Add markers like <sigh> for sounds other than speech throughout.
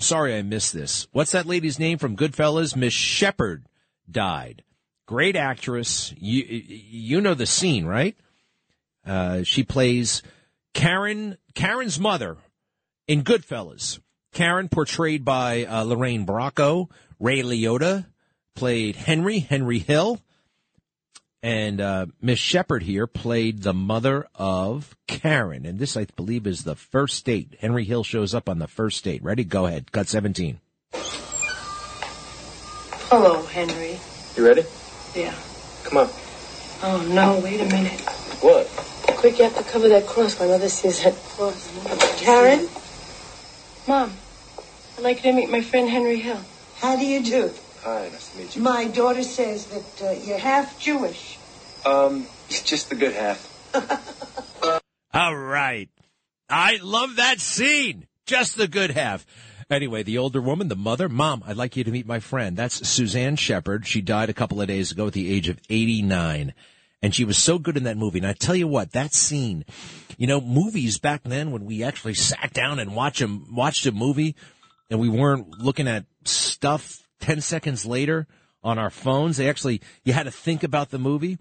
sorry I missed this. What's that lady's name from Goodfellas? Miss Shepherd died. Great actress. You you know the scene, right? Uh, she plays Karen Karen's mother in Goodfellas. Karen, portrayed by uh, Lorraine Bracco. Ray Liotta played Henry Henry Hill. And uh, Miss Shepherd here played the mother of Karen. And this, I believe, is the first date. Henry Hill shows up on the first date. Ready? Go ahead. Cut 17. Hello, Henry. You ready? Yeah. Come on. Oh, no, wait a minute. What? Quick, you have to cover that cross. My mother sees that cross. Karen, Mom, I'd like you to meet my friend Henry Hill. how do you do? Hi, nice to meet you. My daughter says that uh, you're half Jewish. Um, <laughs> just the good half. <laughs> All right. I love that scene. Just the good half. Anyway, the older woman, the mother, mom, I'd like you to meet my friend. That's Suzanne Shepherd. She died a couple of days ago at the age of 89. And she was so good in that movie. And I tell you what, that scene, you know, movies back then when we actually sat down and watch a, watched a movie and we weren't looking at stuff 10 seconds later on our phones. They actually, you had to think about the movie.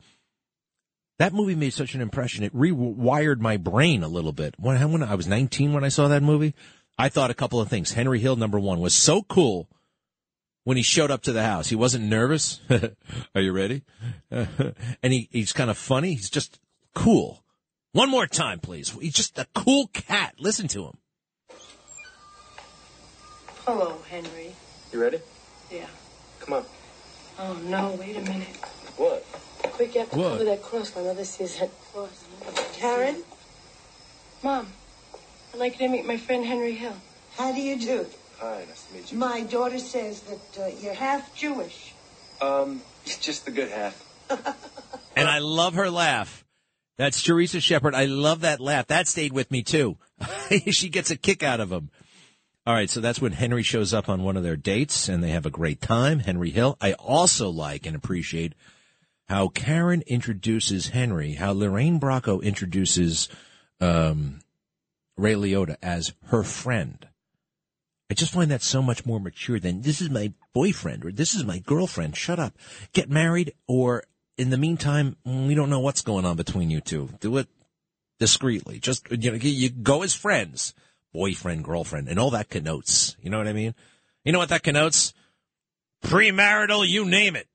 That movie made such an impression. It rewired my brain a little bit. When, when I was 19 when I saw that movie, I thought a couple of things. Henry Hill, number one, was so cool when he showed up to the house. He wasn't nervous. <laughs> Are you ready? <laughs> and he, he's kind of funny. He's just cool. One more time, please. He's just a cool cat. Listen to him. Hello, Henry. You ready? Yeah. Come on. Oh, no, wait a minute. What? Quick, you have to What? cover that cross. My mother sees that cross. Karen, Mom, I'd like you to meet my friend Henry Hill. how do you do? Hi, nice to meet you. My daughter says that uh, you're half Jewish. Um, <laughs> just the good half. <laughs> And I love her laugh. That's Teresa Shepherd. I love that laugh. That stayed with me too. <laughs> she gets a kick out of him. All right, so that's when Henry shows up on one of their dates and they have a great time. Henry Hill. I also like and appreciate how Karen introduces Henry, how Lorraine Bracco introduces um, Ray Liotta as her friend. I just find that so much more mature than this is my boyfriend or this is my girlfriend. Shut up. Get married or in the meantime, we don't know what's going on between you two. Do it discreetly. Just, you know, you go as friends, boyfriend, girlfriend, and all that connotes. You know what I mean? You know what that connotes? Premarital, you name it.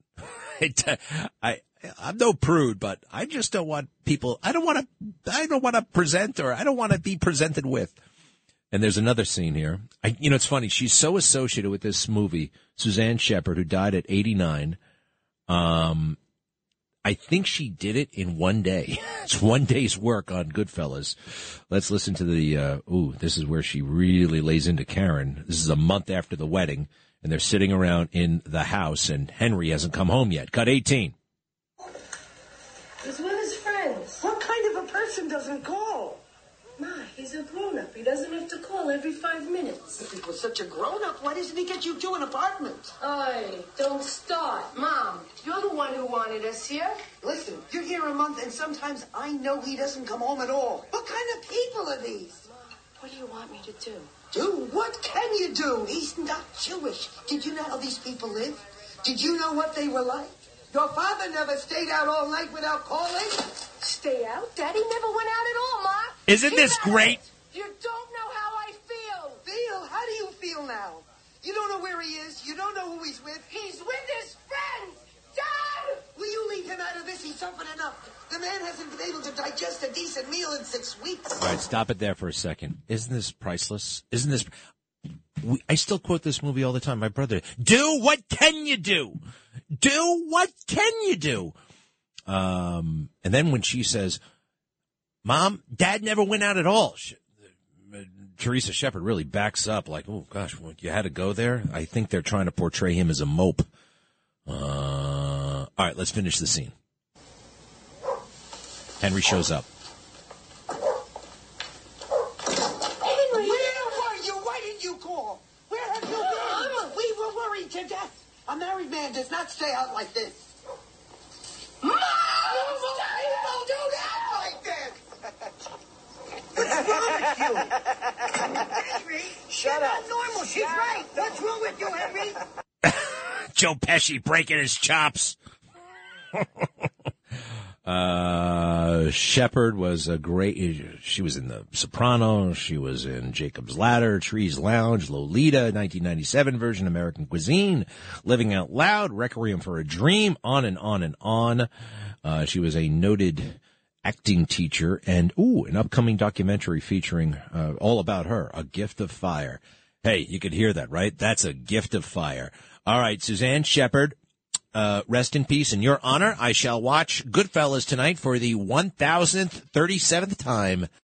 <laughs> I, I'm no prude, but I just don't want people, I don't want to, I don't want to present or I don't want to be presented with. And there's another scene here. I, you know, it's funny. She's so associated with this movie, Suzanne Shepherd, who died at 89. Um, I think she did it in one day. <laughs> it's one day's work on Goodfellas. Let's listen to the, uh, ooh, this is where she really lays into Karen. This is a month after the wedding and they're sitting around in the house and Henry hasn't come home yet. Cut 18. He's with his friends. What kind of a person doesn't call? Ma, he's a grown-up. He doesn't have to call every five minutes. If he was such a grown-up, why doesn't he get you two an apartment? Oi, don't start. Mom, you're the one who wanted us here. Listen, you're here a month, and sometimes I know he doesn't come home at all. What kind of people are these? What do you want me to do? Do? What can you do? He's not Jewish. Did you know how these people live? Did you know what they were like? Your father never stayed out all night without calling. Stay out? Daddy never went out at all, Ma. Isn't He this never- great? You don't know how I feel. Feel? How do you feel now? You don't know where he is. You don't know who he's with. He's with his friends. Dad! Will you leave him enough. The man hasn't been able to digest a decent meal in six weeks. All right, stop it there for a second. Isn't this priceless? Isn't this? We, I still quote this movie all the time. My brother, do what can you do? Do what can you do? Um, and then when she says, "Mom, Dad never went out at all," she, uh, Teresa Shepherd really backs up, like, "Oh gosh, well, you had to go there." I think they're trying to portray him as a mope. Uh, all right, let's finish the scene. Henry shows up. Henry! Where were you? Why didn't you call? Where have you been? We were worried to death. A married man does not stay out like this. Mom! You won't do that like this! <laughs> What's wrong with you? Henry, Shut you're up. not normal. She's right. What's wrong with you, Henry? <laughs> Joe Pesci breaking his chops. <laughs> uh, Shepherd was a great. She was in The Sopranos. She was in Jacob's Ladder, Trees Lounge, Lolita, 1997 version, American Cuisine, Living Out Loud, Requiem for a Dream, on and on and on. Uh, she was a noted acting teacher and ooh, an upcoming documentary featuring uh, all about her, A Gift of Fire. Hey, you could hear that, right? That's a gift of fire. All right, Suzanne Shepherd, uh, rest in peace. In your honor, I shall watch Goodfellas tonight for the 1037th time.